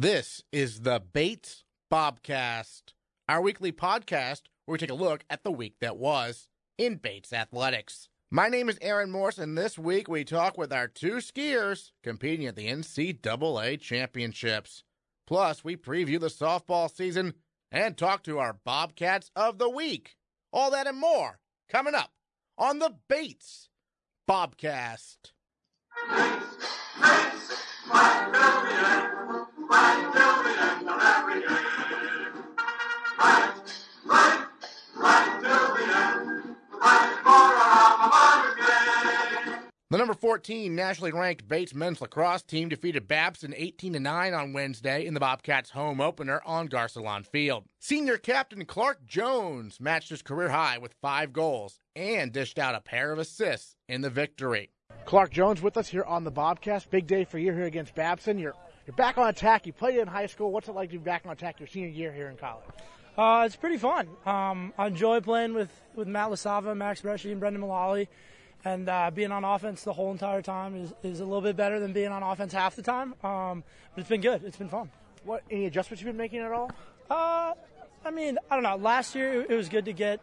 This is the Bates Bobcast, our weekly podcast where we take a look at the week that was in Bates athletics. My name is Aaron Morse, and this week we talk with our two skiers competing at the NCAA championships. Plus, we preview the softball season and talk to our Bobcats of the week. All that and more coming up on the Bates Bobcast. Bates, Bates, the number 14 nationally ranked Bates men's lacrosse team defeated Babson 18 9 on Wednesday in the Bobcats' home opener on Garcelon Field. Senior captain Clarke Jones matched his career high with five goals and dished out a pair of assists in the victory. Clarke Jones with us here on the Bobcast. Big day for you here against Babson. You're you're back on attack. You played in high school. What's it like to be back on attack your senior year here in college? Uh, it's pretty fun. Um, I enjoy playing with, with Matt Chlastawa, Max Bresci, and Brendan Mullally. And uh, being on offense the whole entire time is, is a little bit better than being on offense half the time. Um, but it's been good. It's been fun. What any adjustments you've been making at all? Uh, I mean, I don't know. Last year it was good to get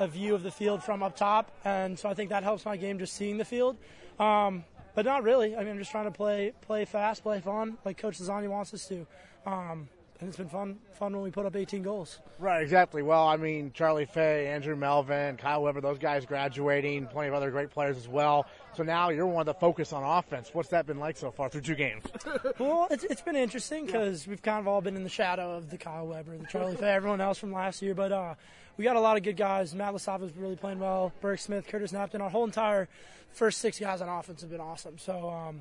a view of the field from up top, and so I think that helps my game just seeing the field. Um, but not really. I mean, I'm just trying to play play fast, play fun, like Coach Lasagna wants us to. Um, and it's been fun fun when we put up 18 goals. Right, exactly. Well, I mean, Charlie Fay, Andrew Melvin, Kyle Weber, those guys graduating, plenty of other great players as well. So now you're one of the focus on offense. What's that been like so far through two games? Well, it's, it's been interesting because we've kind of all been in the shadow of the Kyle Weber, the Charlie Fay, everyone else from last year. But uh, we got a lot of good guys. Matt Chlastawa's really playing well. Burke Smith, Curtis Napton, our whole entire first six guys on offense have been awesome. So um,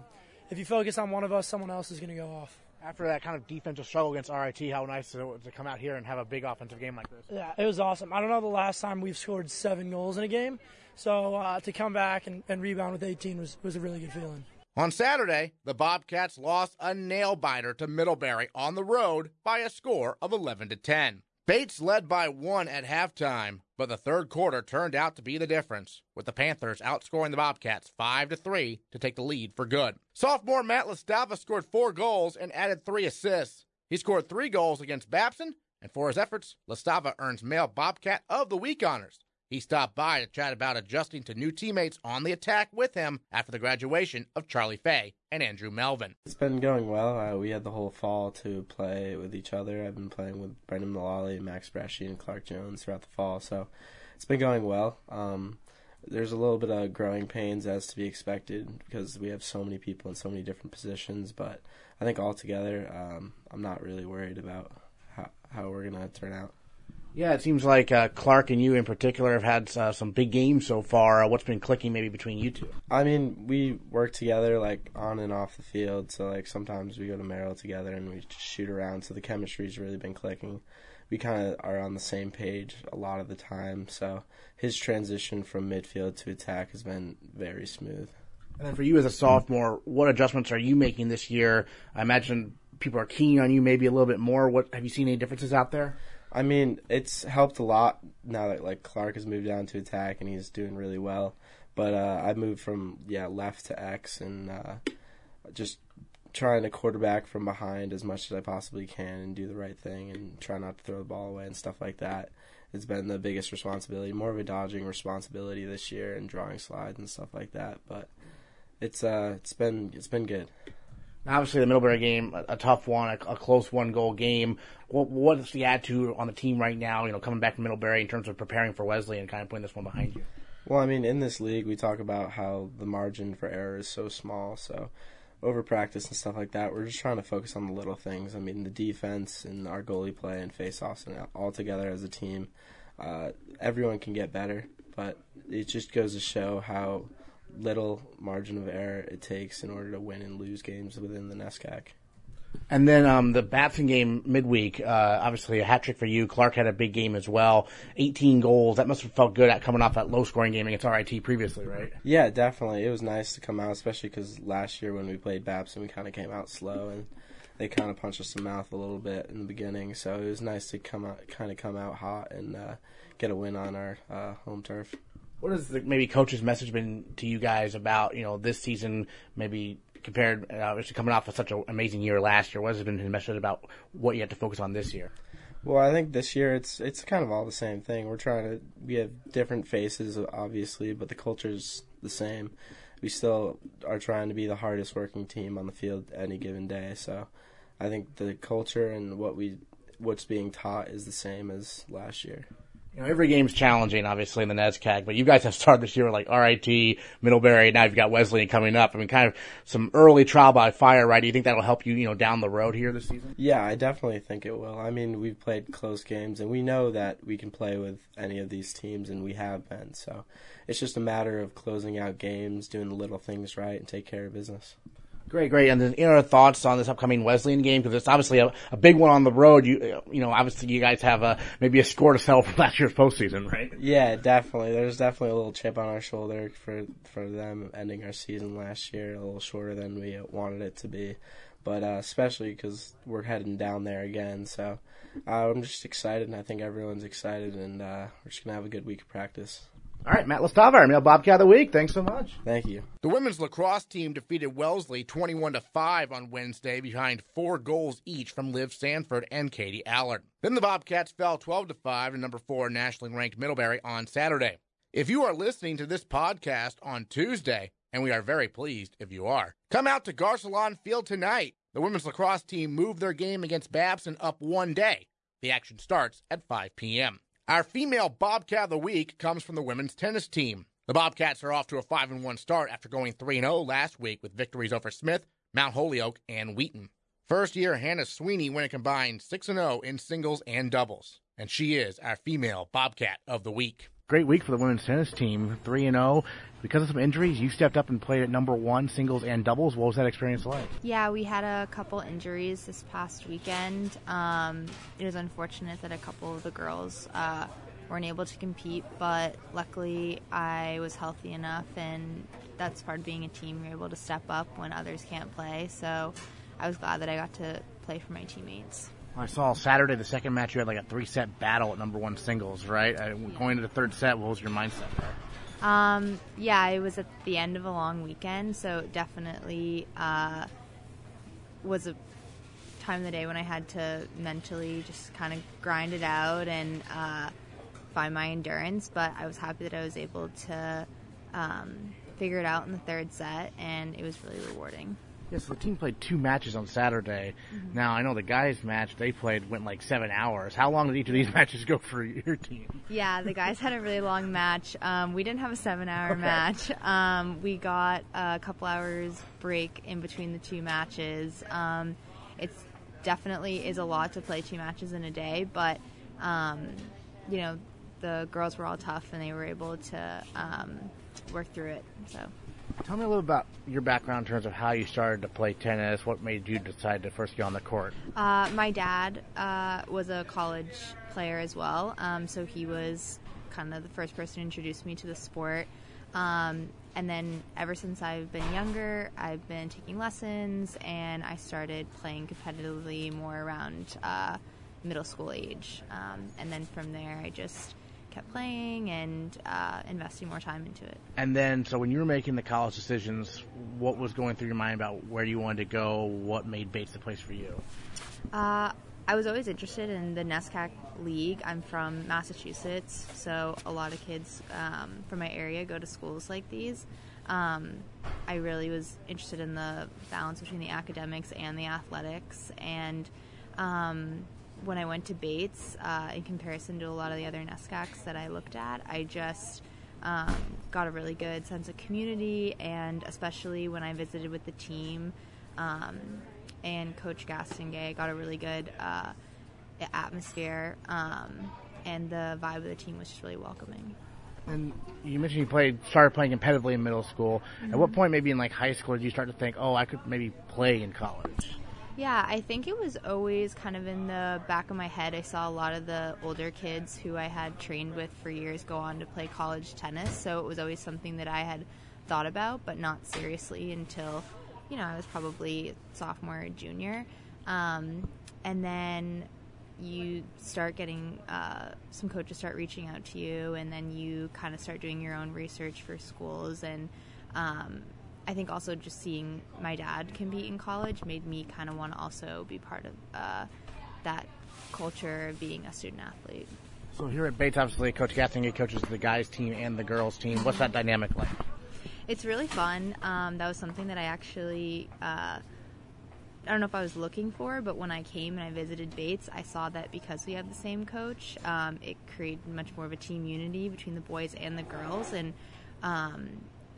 if you focus on one of us, someone else is going to go off. After that kind of defensive struggle against RIT, how nice is it to come out here and have a big offensive game like this? Yeah, it was awesome. I don't know the last time we've scored seven goals in a game. So uh, to come back and, and rebound with 18 was, was a really good feeling. On Saturday, the Bobcats lost a nail biter to Middlebury on the road by a score of 11 to 10. Bates led by one at halftime, but the third quarter turned out to be the difference, with the Panthers outscoring the Bobcats 5 to 3 to take the lead for good. Sophomore Matt Chlastawa scored four goals and added three assists. He scored three goals against Babson, and for his efforts, Chlastawa earns male Bobcat of the Week honors. He stopped by to chat about adjusting to new teammates on the attack with him after the graduation of Charlie Fay and Andrew Melvin. It's been going well. Uh, we had the whole fall to play with each other. I've been playing with Brendan Mullally, Max Bresci, and Clarke Jones throughout the fall, so it's been going well. Um, there's a little bit of growing pains as to be expected because we have so many people in so many different positions, but I think altogether, um, I'm not really worried about how, how we're going to turn out. Yeah, it seems like uh, Clarke and you in particular have had uh, some big games so far. Uh, what's been clicking maybe between you two? I mean, we work together like on and off the field. So like sometimes we go to Merrill together and we just shoot around. So the chemistry's really been clicking. We kind of are on the same page a lot of the time. So his transition from midfield to attack has been very smooth. And then for you as a sophomore, what adjustments are you making this year? I imagine people are keen on you maybe a little bit more. What have you seen any differences out there? I mean, it's helped a lot now that like Clarke has moved down to attack and he's doing really well. But uh, I moved from yeah left to X and uh, just trying to quarterback from behind as much as I possibly can and do the right thing and try not to throw the ball away and stuff like that. It's been the biggest responsibility, more of a dodging responsibility this year and drawing slides and stuff like that. But it's uh it's been it's been good. Obviously, the Middlebury game, a, tough one, a, a close one goal game. What, what's the attitude on the team right now, you know, coming back from Middlebury in terms of preparing for Wesley and kind of putting this one behind you? Well, I mean, in this league, we talk about how the margin for error is so small. So, over practice and stuff like that, we're just trying to focus on the little things. I mean, the defense and our goalie play and face-offs and all together as a team. Uh, everyone can get better, but it just goes to show how little margin of error it takes in order to win and lose games within the NESCAC. And then um, the Babson game midweek, uh, obviously a hat trick for you. Clarke had a big game as well, 18 goals. That must have felt good at coming off that low scoring game against RIT previously, right? Yeah, definitely. It was nice to come out, especially because last year when we played Babson, we kind of came out slow and they kind of punched us in the mouth a little bit in the beginning. So it was nice to come out, kind of come out hot and uh, get a win on our uh, home turf. What has the maybe coach's message been to you guys about you know this season? Maybe compared, uh, coming off of such an amazing year last year? What has been his message about what you have to focus on this year? Well, I think this year it's it's kind of all the same thing. We're trying to we have different faces, obviously, but the culture's the same. We still are trying to be the hardest working team on the field any given day. So, I think the culture and what we what's being taught is the same as last year. You know, every game's challenging, obviously, in the NESCAC, but you guys have started this year with like RIT, Middlebury, now you've got Wesleyan coming up. I mean, kind of some early trial by fire, right? Do you think that'll help you, you know, down the road here this season? Yeah, I definitely think it will. I mean, we've played close games, and we know that we can play with any of these teams, and we have been. So it's just a matter of closing out games, doing the little things right, and take care of business. Great, great. And then, know, thoughts on this upcoming Wesleyan game because it's obviously a, a big one on the road. You, you know, obviously you guys have a maybe a score to sell from last year's postseason, right? Yeah, definitely. There's definitely a little chip on our shoulder for for them ending our season last year a little shorter than we wanted it to be, but uh, especially because we're heading down there again. So uh, I'm just excited, and I think everyone's excited, and uh, we're just gonna have a good week of practice. All right, Matt Chlastawa, our male Bobcat of the week. Thanks so much. Thank you. The women's lacrosse team defeated Wellesley 21 to 5 on Wednesday behind four goals each from Liv Sanford and Katie Allard. Then the Bobcats fell 12 to 5 to number 4 nationally ranked Middlebury on Saturday. If you are listening to this podcast on Tuesday, and we are very pleased if you are, come out to Garcelon Field tonight. The women's lacrosse team moved their game against Babson up one day. The action starts at 5 p.m. Our female Bobcat of the week comes from the women's tennis team. The Bobcats are off to a 5 1 start after going 3 0 last week with victories over Smith, Mount Holyoke, and Wheaton. First year Hannah Sweeney went a combined 6 0 in singles and doubles, and she is our female Bobcat of the week. Great week for the women's tennis team, 3 and 0. Because of some injuries, you stepped up and played at number one, singles and doubles. What was that experience like? Yeah, we had a couple injuries this past weekend. Um, it was unfortunate that a couple of the girls uh, weren't able to compete, but luckily I was healthy enough, and that's part of being a team. You're able to step up when others can't play. So I was glad that I got to play for my teammates. I saw Saturday, the second match, you had like a three set battle at number one singles, right? Uh, Going to the third set, what was your mindset there? Um, yeah, it was at the end of a long weekend, so definitely uh, was a time of the day when I had to mentally just kind of grind it out and uh, find my endurance. But I was happy that I was able to um, figure it out in the third set, and it was really rewarding. Yes, the team played two matches on Saturday. Now I know the guys' match they played went like seven hours. How long did each of these matches go for your team? Yeah, the guys had a really long match. Um, we didn't have a seven-hour Okay. match. Um, we got a couple hours break in between the two matches. Um, it's definitely is a lot to play two matches in a day, but um, you know the girls were all tough and they were able to um, work through it. So. Tell me a little about your background in terms of how you started to play tennis. What made you decide to first get on the court? Uh, my dad uh, was a college player as well, um, so he was kind of the first person to introduce me to the sport. Um, and then ever since I've been younger, I've been taking lessons, and I started playing competitively more around uh, middle school age. Um, and then from there, I just kept playing and uh, investing more time into it. And then, so when you were making the college decisions, what was going through your mind about where you wanted to go? What made Bates the place for you? Uh, I was always interested in the NESCAC League. I'm from Massachusetts, so a lot of kids um, from my area go to schools like these. Um, I really was interested in the balance between the academics and the athletics, and um, when I went to Bates, uh, in comparison to a lot of the other NESCACs that I looked at, I just um, got a really good sense of community, and especially when I visited with the team um, and Coach Gastonguay, I got a really good uh, atmosphere, um, and the vibe of the team was just really welcoming. And you mentioned you played, started playing competitively in middle school. At what point, maybe in like high school, did you start to think, oh, I could maybe play in college? Yeah, I think it was always kind of in the back of my head. I saw a lot of the older kids who I had trained with for years go on to play college tennis, so it was always something that I had thought about, but not seriously until, you know, I was probably sophomore or junior. Um, and then you start getting uh, some coaches start reaching out to you, and then you kind of start doing your own research for schools. And um, I think also just seeing my dad compete in college made me kind of want to also be part of uh, that culture of being a student athlete. So here at Bates, obviously, Coach Gastonguay coaches the guys team and the girls team. What's that dynamic like? It's really fun. Um, that was something that I actually, uh, I don't know if I was looking for, but when I came and I visited Bates, I saw that because we have the same coach, um, it created much more of a team unity between the boys and the girls. And um,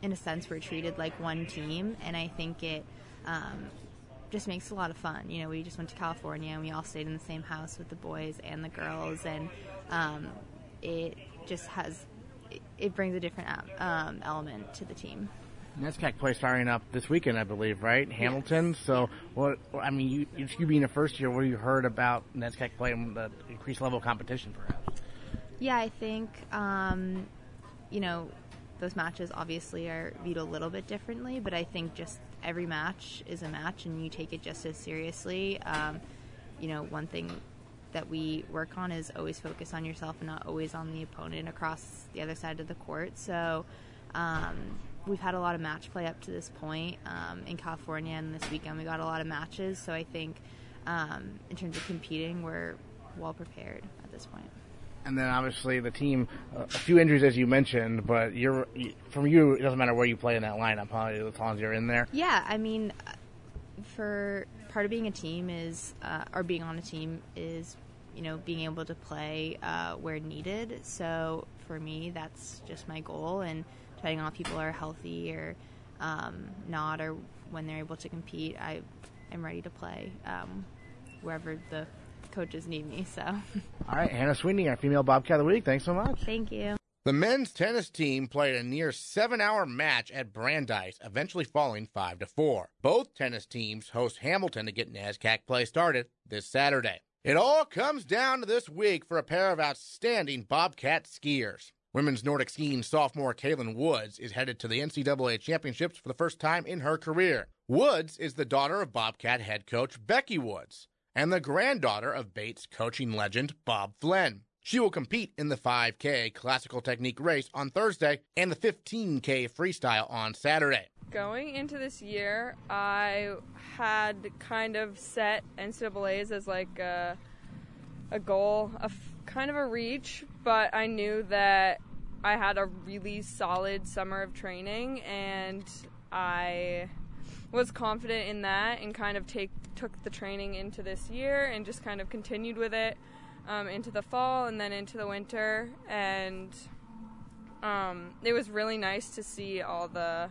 in a sense, we're treated like one team. And I think it um, just makes a lot of fun. You know, we just went to California and we all stayed in the same house with the boys and the girls. And um, it just has it brings a different um, element to the team. NESCAC play starting up this weekend, I believe, right? Hamilton. So, what? I mean, you, you being a first year, what have you heard about NESCAC play and the increased level of competition, perhaps? Yeah, I think um, you know those matches obviously are viewed a little bit differently, but I think just every match is a match, and you take it just as seriously. Um, you know, one thing that we work on is always focus on yourself and not always on the opponent across the other side of the court. So um, we've had a lot of match play up to this point um, in California, and this weekend we got a lot of matches. So I think um, in terms of competing, we're well prepared at this point. And then obviously the team, a few injuries as you mentioned, but you're from you. It doesn't matter where you play in that lineup, huh? As long as you're in there. Yeah, I mean, for part of being a team is, uh, or being on a team is you know, being able to play uh, where needed. So for me, that's just my goal. And depending on if people are healthy or um, not, or when they're able to compete, I am ready to play um, wherever the coaches need me. So. All right, Hannah Sweeney, our female Bobcat of the week. Thanks so much. Thank you. The men's tennis team played a near seven-hour match at Brandeis, eventually falling five to four. Both tennis teams host Hamilton to get NESCAC play started this Saturday. It all comes down to this week for a pair of outstanding Bobcat skiers. Women's Nordic skiing sophomore Kaelyn Woods is headed to the NCAA championships for the first time in her career. Woods is the daughter of Bobcat head coach Becky Woods and the granddaughter of Bates coaching legend Bob Flynn. She will compete in the 5K classical technique race on Thursday and the 15K freestyle on Saturday. Going into this year, I had kind of set NCAA's as like a, a goal, a f- kind of a reach, but I knew that I had a really solid summer of training and I was confident in that and kind of take took the training into this year and just kind of continued with it um, into the fall and then into the winter. And um, it was really nice to see all the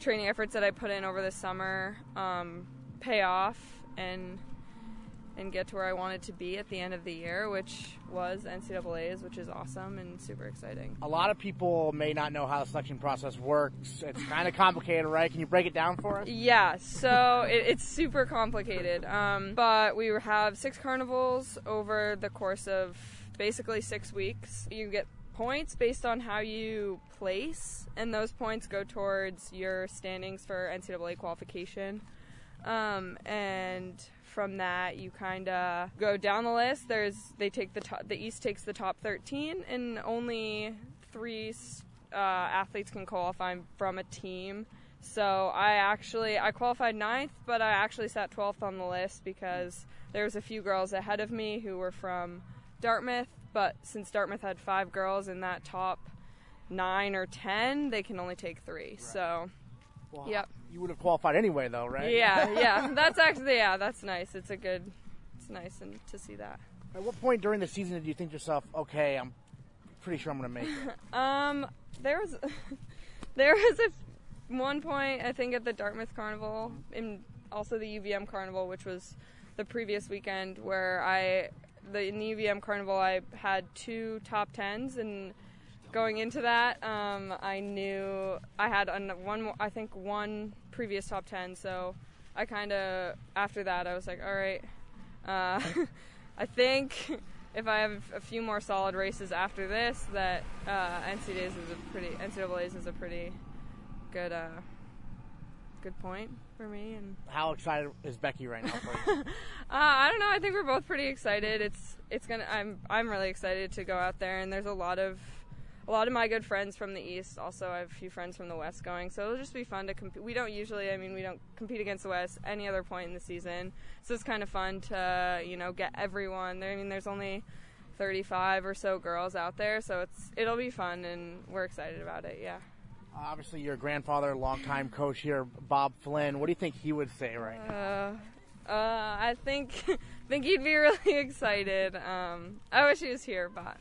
training efforts that I put in over the summer um, pay off and and get to where I wanted to be at the end of the year, which was NCAA's, which is awesome and super exciting. A lot of people may not know how the selection process works. It's kind of complicated, right? Can you break it down for us? Yeah, so it, it's super complicated. Um, but we have six carnivals over the course of basically six weeks. You get points based on how you place, and those points go towards your standings for NCAA qualification. Um, and from that, you kind of go down the list. There's they take the top, the East takes the top 13, and only three uh, athletes can qualify from a team. So I actually I qualified ninth, but I actually sat 12th on the list because there was a few girls ahead of me who were from Dartmouth. But since Dartmouth had five girls in that top nine or ten, they can only take three. Right. So, well, yep. You would have qualified anyway, though, right? Yeah, yeah. That's actually yeah, that's nice. It's a good. It's nice and to see that. At what point during the season did you think to yourself, okay, I'm pretty sure I'm going to make it? um, there was there was a one point I think at the Dartmouth Carnival and also the UVM Carnival, which was the previous weekend, where I the in the UVM Carnival I had two top tens and going into that, um, I knew I had one. More, I think one previous top ten. So I kind of after that I was like, all right, uh, I think if I have a few more solid races after this, that uh, NCAA's is a pretty NCAA's is a pretty good uh, good point for me. And how excited is Becky right now for you? uh, I don't know. I think we're both pretty excited. It's it's gonna. I'm I'm really excited to go out there, and there's a lot of a lot of my good friends from the east. Also, I have a few friends from the west going, so it'll just be fun to compete. We don't usually, I mean, we don't compete against the west any other point in the season, so it's kind of fun to you know get everyone there. I mean, there's only 35 or so girls out there, so it's it'll be fun, and we're excited about it. Yeah. Obviously, your grandfather, longtime coach here, Bob Flynn. What do you think he would say right now? Uh, uh, I think think he'd be really excited. Um, I wish he was here, but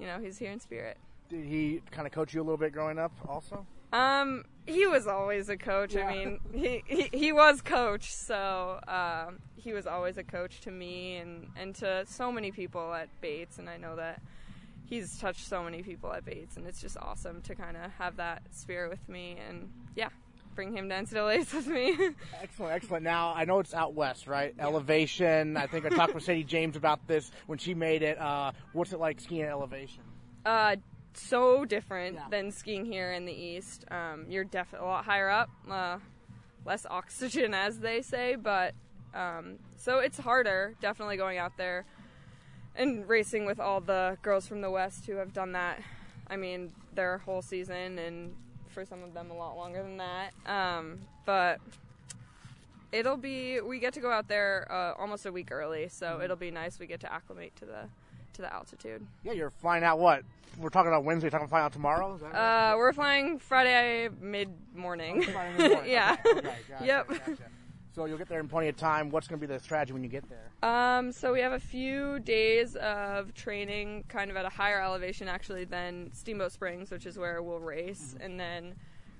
you know he's here in spirit. Did he kind of coach you a little bit growing up, also? Um, he was always a coach. I mean, he, he he was coach, so um, he was always a coach to me and and to so many people at Bates, and I know that he's touched so many people at Bates, and it's just awesome to kind of have that spirit with me, and yeah, bring him down to NCAA's with me. Excellent, excellent. Now I know it's out west, right? Elevation. I think I talked with Sadie James about this when she made it. Uh, what's it like skiing at elevation? uh, so different Yeah. than skiing here in the east. Um, you're definitely a lot higher up, uh, less oxygen, as they say, but um, so it's harder. Definitely going out there and racing with all the girls from the west who have done that. I mean, their whole season, and for some of them, a lot longer than that. Um, but it'll be we get to go out there uh, almost a week early, so it'll be nice. We get to acclimate to the to the altitude. Yeah, you're flying out what? We're talking about Wednesday. Talking about flying out tomorrow. Is that right? Uh, we're flying Friday mid morning. Morning. yeah. Okay, okay, gotcha, Yep. gotcha. So you'll get there in plenty of time. What's going to be the strategy when you get there? Um, so we have a few days of training, kind of at a higher elevation actually than Steamboat Springs, which is where we'll race, and then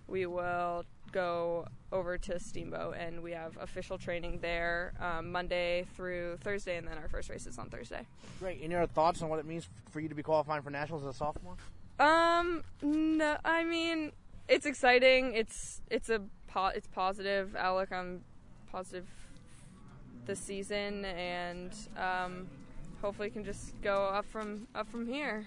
we will go over to Steamboat, and we have official training there um, Monday through Thursday, and then our first race is on Thursday. Great. Any other thoughts on what it means for you to be qualifying for nationals as a sophomore? Um, no, I mean, it's exciting. It's it's a po- it's positive outlook. I'm positive this season, and um, hopefully can just go up from up from here.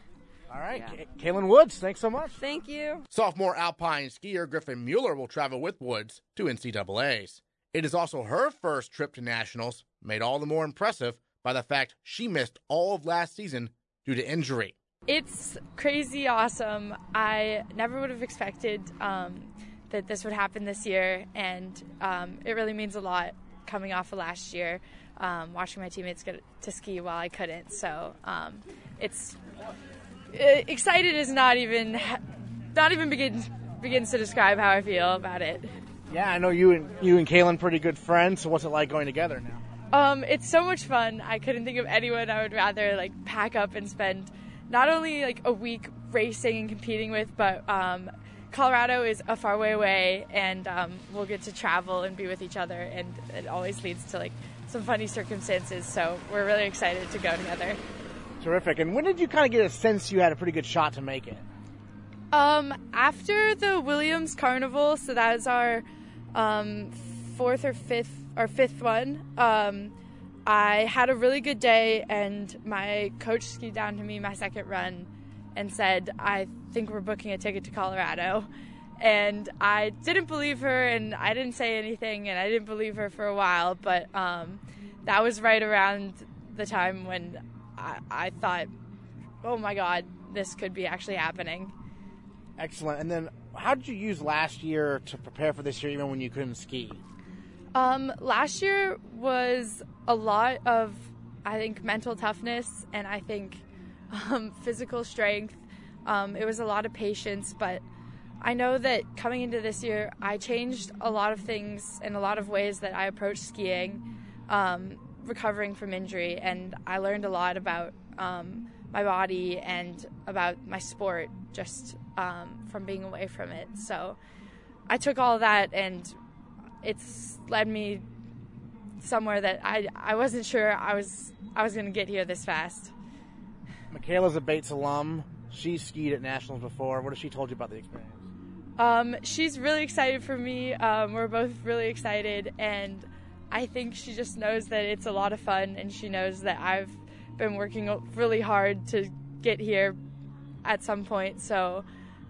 All right, Yeah. Ka- Kaelyn Woods. Thanks so much. Thank you. Sophomore alpine skier Griffin Mueller will travel with Woods to NCAA's. It is also her first trip to nationals, made all the more impressive by the fact she missed all of last season due to injury. It's crazy awesome. I never would have expected um, that this would happen this year, and um, it really means a lot coming off of last year, um, watching my teammates get to ski while I couldn't. So um, it's excited is not even not even begins begins to describe how I feel about it. Yeah, I know you and you and Kaelyn pretty good friends. So what's it like going together now? Um, it's so much fun. I couldn't think of anyone I would rather like pack up and spend not only like a week racing and competing with, but um, Colorado is a far way away, and um, we'll get to travel and be with each other, and it always leads to like some funny circumstances. So we're really excited to go together. Terrific. And when did you kind of get a sense you had a pretty good shot to make it? Um, after the Williams Carnival, so that was our um, fourth or fifth or fifth one. Um, I had a really good day, and my coach skied down to me my second run and said, "I think we're booking a ticket to Colorado." And I didn't believe her, and I didn't say anything, and I didn't believe her for a while. But um, that was right around the time when I, I thought, "Oh my God, this could be actually happening." Excellent. And then, how did you use last year to prepare for this year, even when you couldn't ski? Um, last year was a lot of, I think, mental toughness and I think um, physical strength. Um, it was a lot of patience, but I know that coming into this year, I changed a lot of things in a lot of ways that I approach skiing, um, recovering from injury, and I learned a lot about um, my body and about my sport just um, from being away from it. So I took all that and it's led me somewhere that I I wasn't sure I was I was going to get here this fast. Michaela's a Bates alum. She skied at nationals before. What has she told you about the experience? Um, she's really excited for me. Um, we're both really excited, and I think she just knows that it's a lot of fun, and she knows that I've been working really hard to get here at some point. So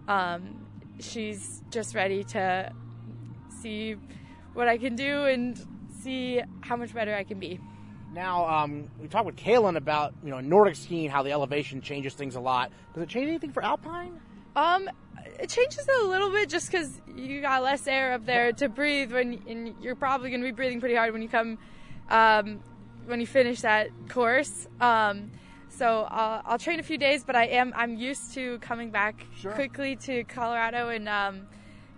um, she's just ready to see what I can do and see how much better I can be. Now, um, we talked with Kaelyn about you know Nordic skiing, how the elevation changes things a lot. Does it change anything for alpine? Um, it changes a little bit just because you got less air up there to breathe when, and you're probably going to be breathing pretty hard when you come, um, when you finish that course. Um, so I'll, I'll train a few days, but I am I'm used to coming back Sure. quickly to Colorado and um,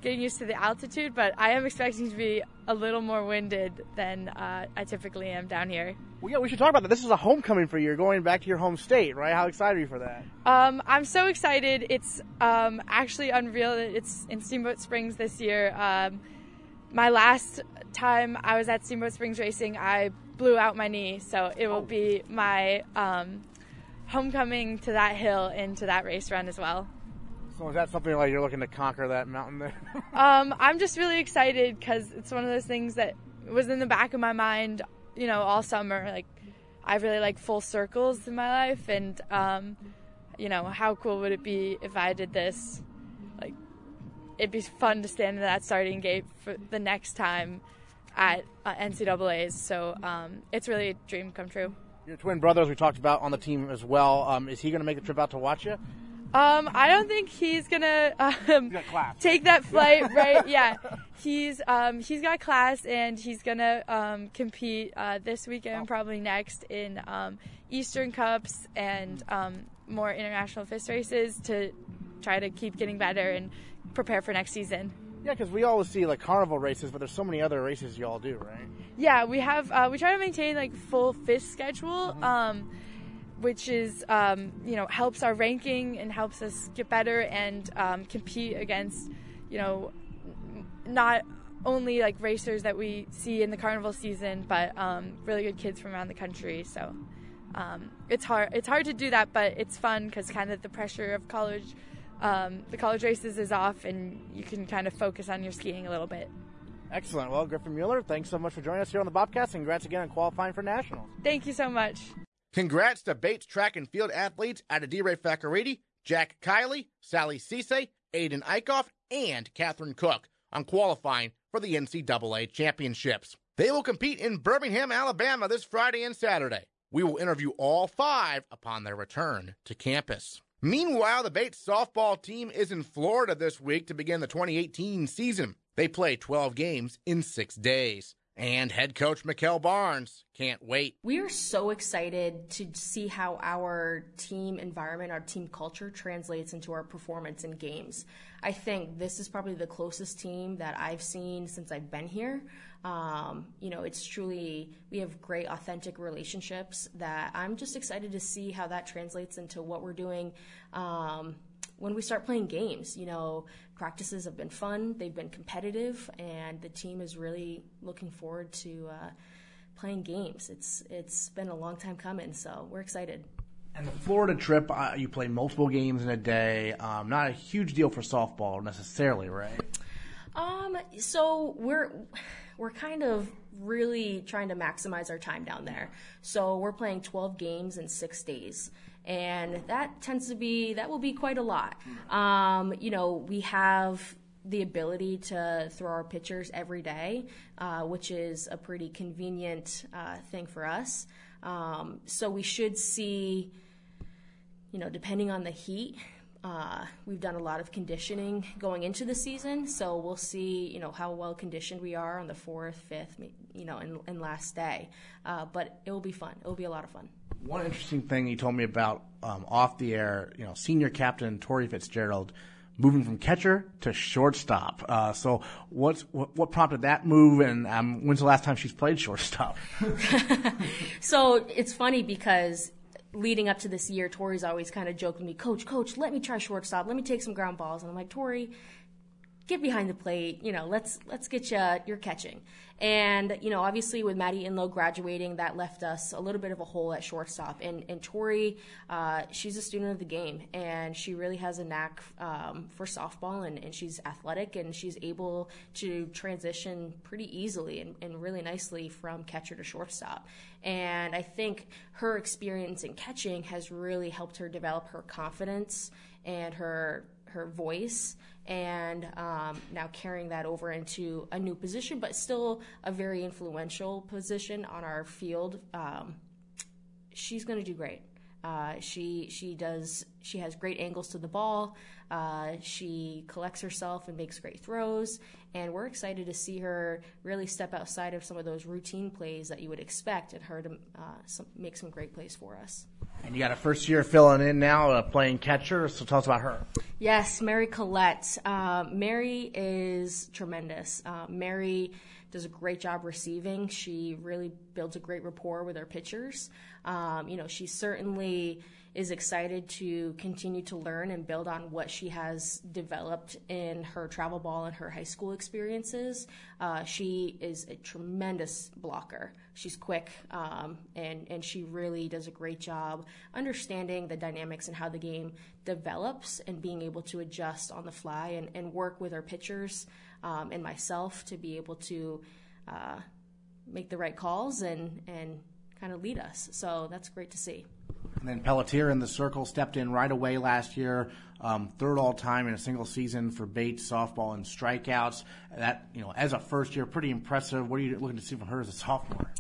getting used to the altitude. But I am expecting to be a little more winded than uh, I typically am down here. Well, yeah, we should talk about that. This is a homecoming for you. You're going back to your home state, right? How excited are you for that? Um, I'm so excited. It's um, actually unreal that it's in Steamboat Springs this year. Um, my last time I was at Steamboat Springs racing, I blew out my knee, so it will be my um, homecoming to that hill and to that race run as well. So is that something like you're looking to conquer that mountain there? Um, I'm just really excited because it's one of those things that was in the back of my mind, you know, all summer. Like, I really like full circles in my life, and um, you know, how cool would it be if I did this? Like, it'd be fun to stand in that starting gate for the next time at uh, NCAA's. So um, it's really a dream come true. your twin brothers we talked about on the team as well. Um, is he going to make the trip out to watch you? Um, I don't think he's gonna um, take that flight, right? yeah, he's um, he's got class and he's gonna um, compete uh, this weekend, probably next in um, Eastern Cups and um, more international FIS races to try to keep getting better and prepare for next season. Yeah, because we always see like carnival races, but there's so many other races y'all do, right? Yeah, we have uh, we try to maintain like full FIS schedule, um, which is um, you know helps our ranking and helps us get better and um, compete against you know not only like racers that we see in the carnival season, but um, really good kids from around the country. So um, it's hard it's hard to do that, but it's fun because kind of the pressure of college. Um, the college races is off, and you can kind of focus on your skiing a little bit. Excellent. Well, Griffin Mueller, thanks so much for joining us here on the Bobcast, and congrats again on qualifying for nationals. Thank you so much. Congrats to Bates track and field athletes Adidire Fakariti, Jack Kiley, Sally Cisse, Aiden Eichhoff, and Catherine Cook on qualifying for the NCAA championships. They will compete in Birmingham, Alabama this Friday and Saturday. We will interview all five upon their return to campus. Meanwhile, the Bates softball team is in Florida this week to begin the 2018 season. They play 12 games in six days. And head coach McKell Barnes can't wait. We are so excited to see how our team environment, our team culture translates into our performance in games. I think this is probably the closest team that I've seen since I've been here. Um, you know, it's truly, we have great, authentic relationships that I'm just excited to see how that translates into what we're doing. Um, when we start playing games. You know, practices have been fun, they've been competitive, and the team is really looking forward to uh, playing games. It's it's been a long time coming, so we're excited. And the Florida trip, uh, you play multiple games in a day. Um, not a huge deal for softball necessarily, right? Um, so we're we're kind of really trying to maximize our time down there. So we're playing 12 games in six days. And that tends to be, that will be quite a lot. Um, you know, we have the ability to throw our pitchers every day, uh, which is a pretty convenient uh, thing for us. Um, so we should see, you know, depending on the heat, uh, we've done a lot of conditioning going into the season, so we'll see, you know, how well conditioned we are on the fourth, fifth, you know, and, and last day. Uh, but it will be fun. It will be a lot of fun. One interesting thing you told me about um, off the air, you know, senior captain Tori Fitzgerald moving from catcher to shortstop. Uh, so what's, what, what prompted that move, and um, when's the last time she's played shortstop? So it's funny because leading up to this year, Tori's always kind of with me, Coach, Coach, let me try shortstop. Let me take some ground balls. And I'm like, Tori, get behind the plate. You know, let's let's get you your catching. And you know, obviously with Maddie Inlow graduating, that left us a little bit of a hole at shortstop. And and Tori, uh, she's a student of the game, and she really has a knack um, for softball, and, and she's athletic, and she's able to transition pretty easily and, and really nicely from catcher to shortstop. And I think her experience in catching has really helped her develop her confidence and her her voice and um, now carrying that over into a new position, but still a very influential position on our field. Um, she's going to do great. Uh, she she does she has great angles to the ball. Uh, she collects herself and makes great throws, and we're excited to see her really step outside of some of those routine plays that you would expect, and her to uh, some, make some great plays for us. And you got a first year filling in now, uh, playing catcher. So tell us about her. Yes, Mary Collette. Uh, Mary is tremendous. Uh, Mary does a great job receiving. She really builds a great rapport with our pitchers. Um, you know, she certainly is excited to continue to learn and build on what she has developed in her travel ball and her high school experiences. Uh, she is a tremendous blocker. She's quick, um, and and she really does a great job understanding the dynamics and how the game develops, and being able to adjust on the fly and, and work with our pitchers um, and myself to be able to uh, make the right calls and and kind of lead us. So that's great to see. And then Pelletier in the circle stepped in right away last year, um, third all time in a single season for Bates softball and strikeouts. That you know, as a first year, pretty impressive. What are you looking to see from her as a sophomore?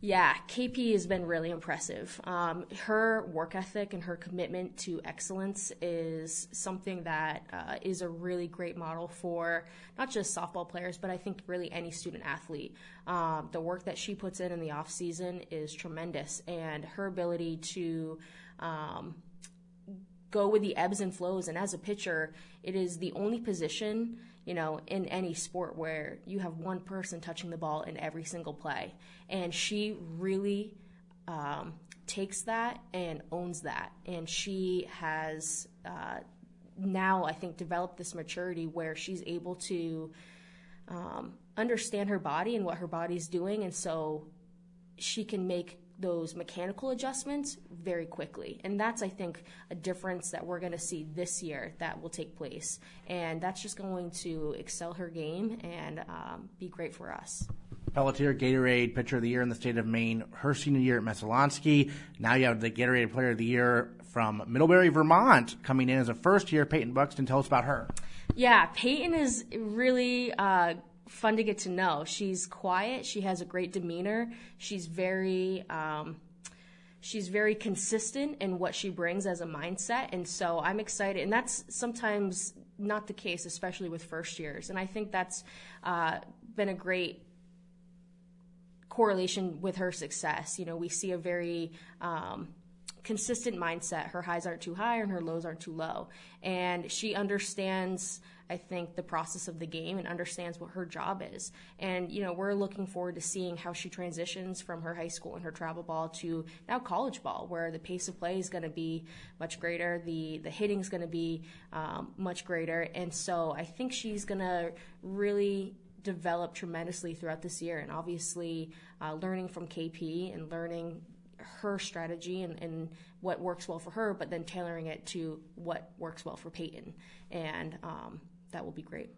Yeah, KP has been really impressive. Um, her work ethic and her commitment to excellence is something that uh, is a really great model for not just softball players, but I think really any student athlete. Um, the work that she puts in in the off season is tremendous, and her ability to um, go with the ebbs and flows. And as a pitcher, it is the only position you know, in any sport where you have one person touching the ball in every single play. And she really um, takes that and owns that. And she has uh, now, I think, developed this maturity where she's able to um, understand her body and what her body's doing. And so she can make those mechanical adjustments very quickly. And that's, I think, a difference that we're going to see this year that will take place. And that's just going to excel her game and um, be great for us. Pelletier Gatorade Pitcher of the Year in the state of Maine, her senior year at Messalonskee. Now you have the Gatorade Player of the Year from Middlebury, Vermont, coming in as a first year. Peyton Buxton, tell us about her. Yeah, Peyton is really uh, fun to get to know. She's quiet. She has a great demeanor. She's very um, she's very consistent in what she brings as a mindset, and so I'm excited. And that's sometimes not the case, especially with first years. And I think that's uh, been a great correlation with her success. You know, we see a very um, consistent mindset. Her highs aren't too high and her lows aren't too low. And she understands, I think, the process of the game and understands what her job is. And, you know, we're looking forward to seeing how she transitions from her high school and her travel ball to now college ball, where the pace of play is going to be much greater, the, the hitting is going to be um, much greater. And so I think she's going to really develop tremendously throughout this year. And obviously, uh, learning from KP and learning her strategy and, and what works well for her, but then tailoring it to what works well for Peyton. And um, that will be great.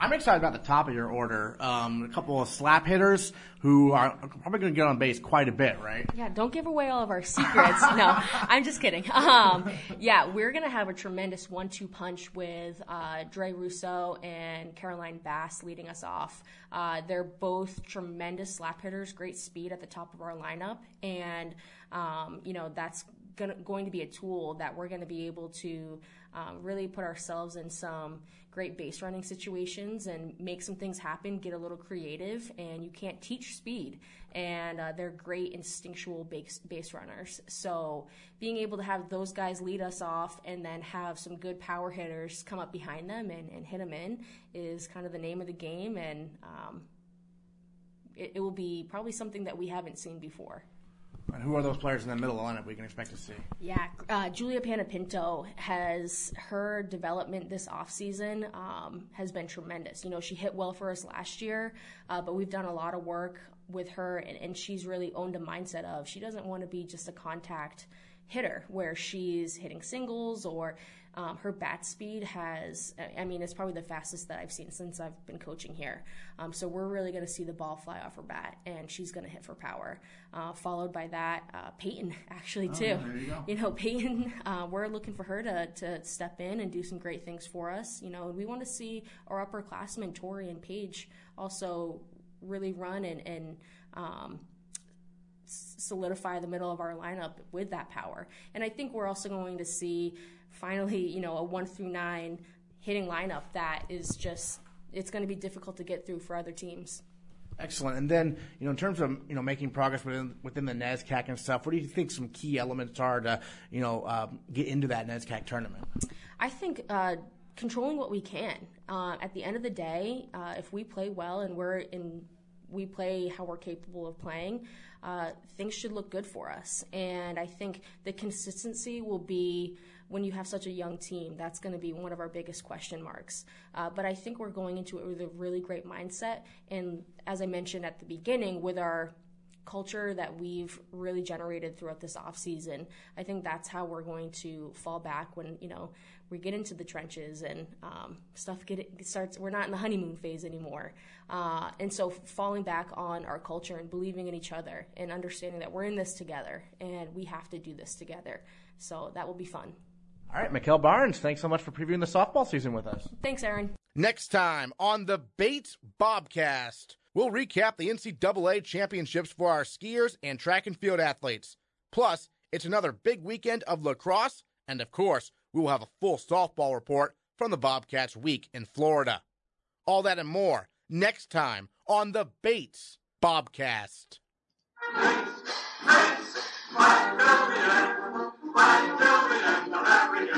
I'm excited about the top of your order. Um, a couple of slap hitters who are probably going to get on base quite a bit, right? Yeah, don't give away all of our secrets. no, I'm just kidding. Um, yeah, we're going to have a tremendous one-two punch with uh, Dre Russo and Caroline Bass leading us off. Uh, they're both tremendous slap hitters, great speed at the top of our lineup, and um, you know that's gonna, going to be a tool that we're going to be able to um, really put ourselves in some great base running situations and make some things happen, get a little creative, and you can't teach speed. And uh, they're great instinctual base, base runners. So being able to have those guys lead us off and then have some good power hitters come up behind them and, and hit them in is kind of the name of the game. And um, it, it will be probably something that we haven't seen before. And who are those players in the middle lineup we can expect to see? Yeah, uh, Julia Panapinto has her development this offseason um, has been tremendous. You know, she hit well for us last year, uh, but we've done a lot of work with her, and, and she's really owned a mindset of she doesn't want to be just a contact hitter where she's hitting singles or um, her bat speed has, I mean, it's probably the fastest that I've seen since I've been coaching here. Um, so we're really going to see the ball fly off her bat, and she's going to hit for power. Uh, followed by that, uh, Peyton, actually, Oh, too. there you go. You know, Peyton, uh, we're looking for her to, to step in and do some great things for us. You know, we want to see our upperclassmen, Tori and Paige, also really run and, and um, solidify the middle of our lineup with that power. And I think we're also going to see finally, you know, a one through nine hitting lineup that is just it's going to be difficult to get through for other teams. Excellent. And then, you know, in terms of you know making progress within within the NESCAC and stuff, what do you think some key elements are to you know um, get into that NESCAC tournament? I think uh, controlling what we can. Uh, at the end of the day, uh, if we play well and we're in, we play how we're capable of playing. Uh, things should look good for us, and I think the consistency will be when you have such a young team, that's going to be one of our biggest question marks. Uh, but I think we're going into it with a really great mindset. And as I mentioned at the beginning, with our culture that we've really generated throughout this off season, I think that's how we're going to fall back when you know we get into the trenches and um, stuff get starts. We're not in the honeymoon phase anymore, uh, and so falling back on our culture and believing in each other and understanding that we're in this together and we have to do this together. So that will be fun. All right, McKell Barnes, thanks so much for previewing the softball season with us. Thanks, Aaron. Next time on the Bates Bobcast, we'll recap the NCAA championships for our skiers and track and field athletes. Plus, it's another big weekend of lacrosse, and of course, we will have a full softball report from the Bobcats week in Florida. All that and more next time on the Bates Bobcast. Bates, Bates, Bates, Right.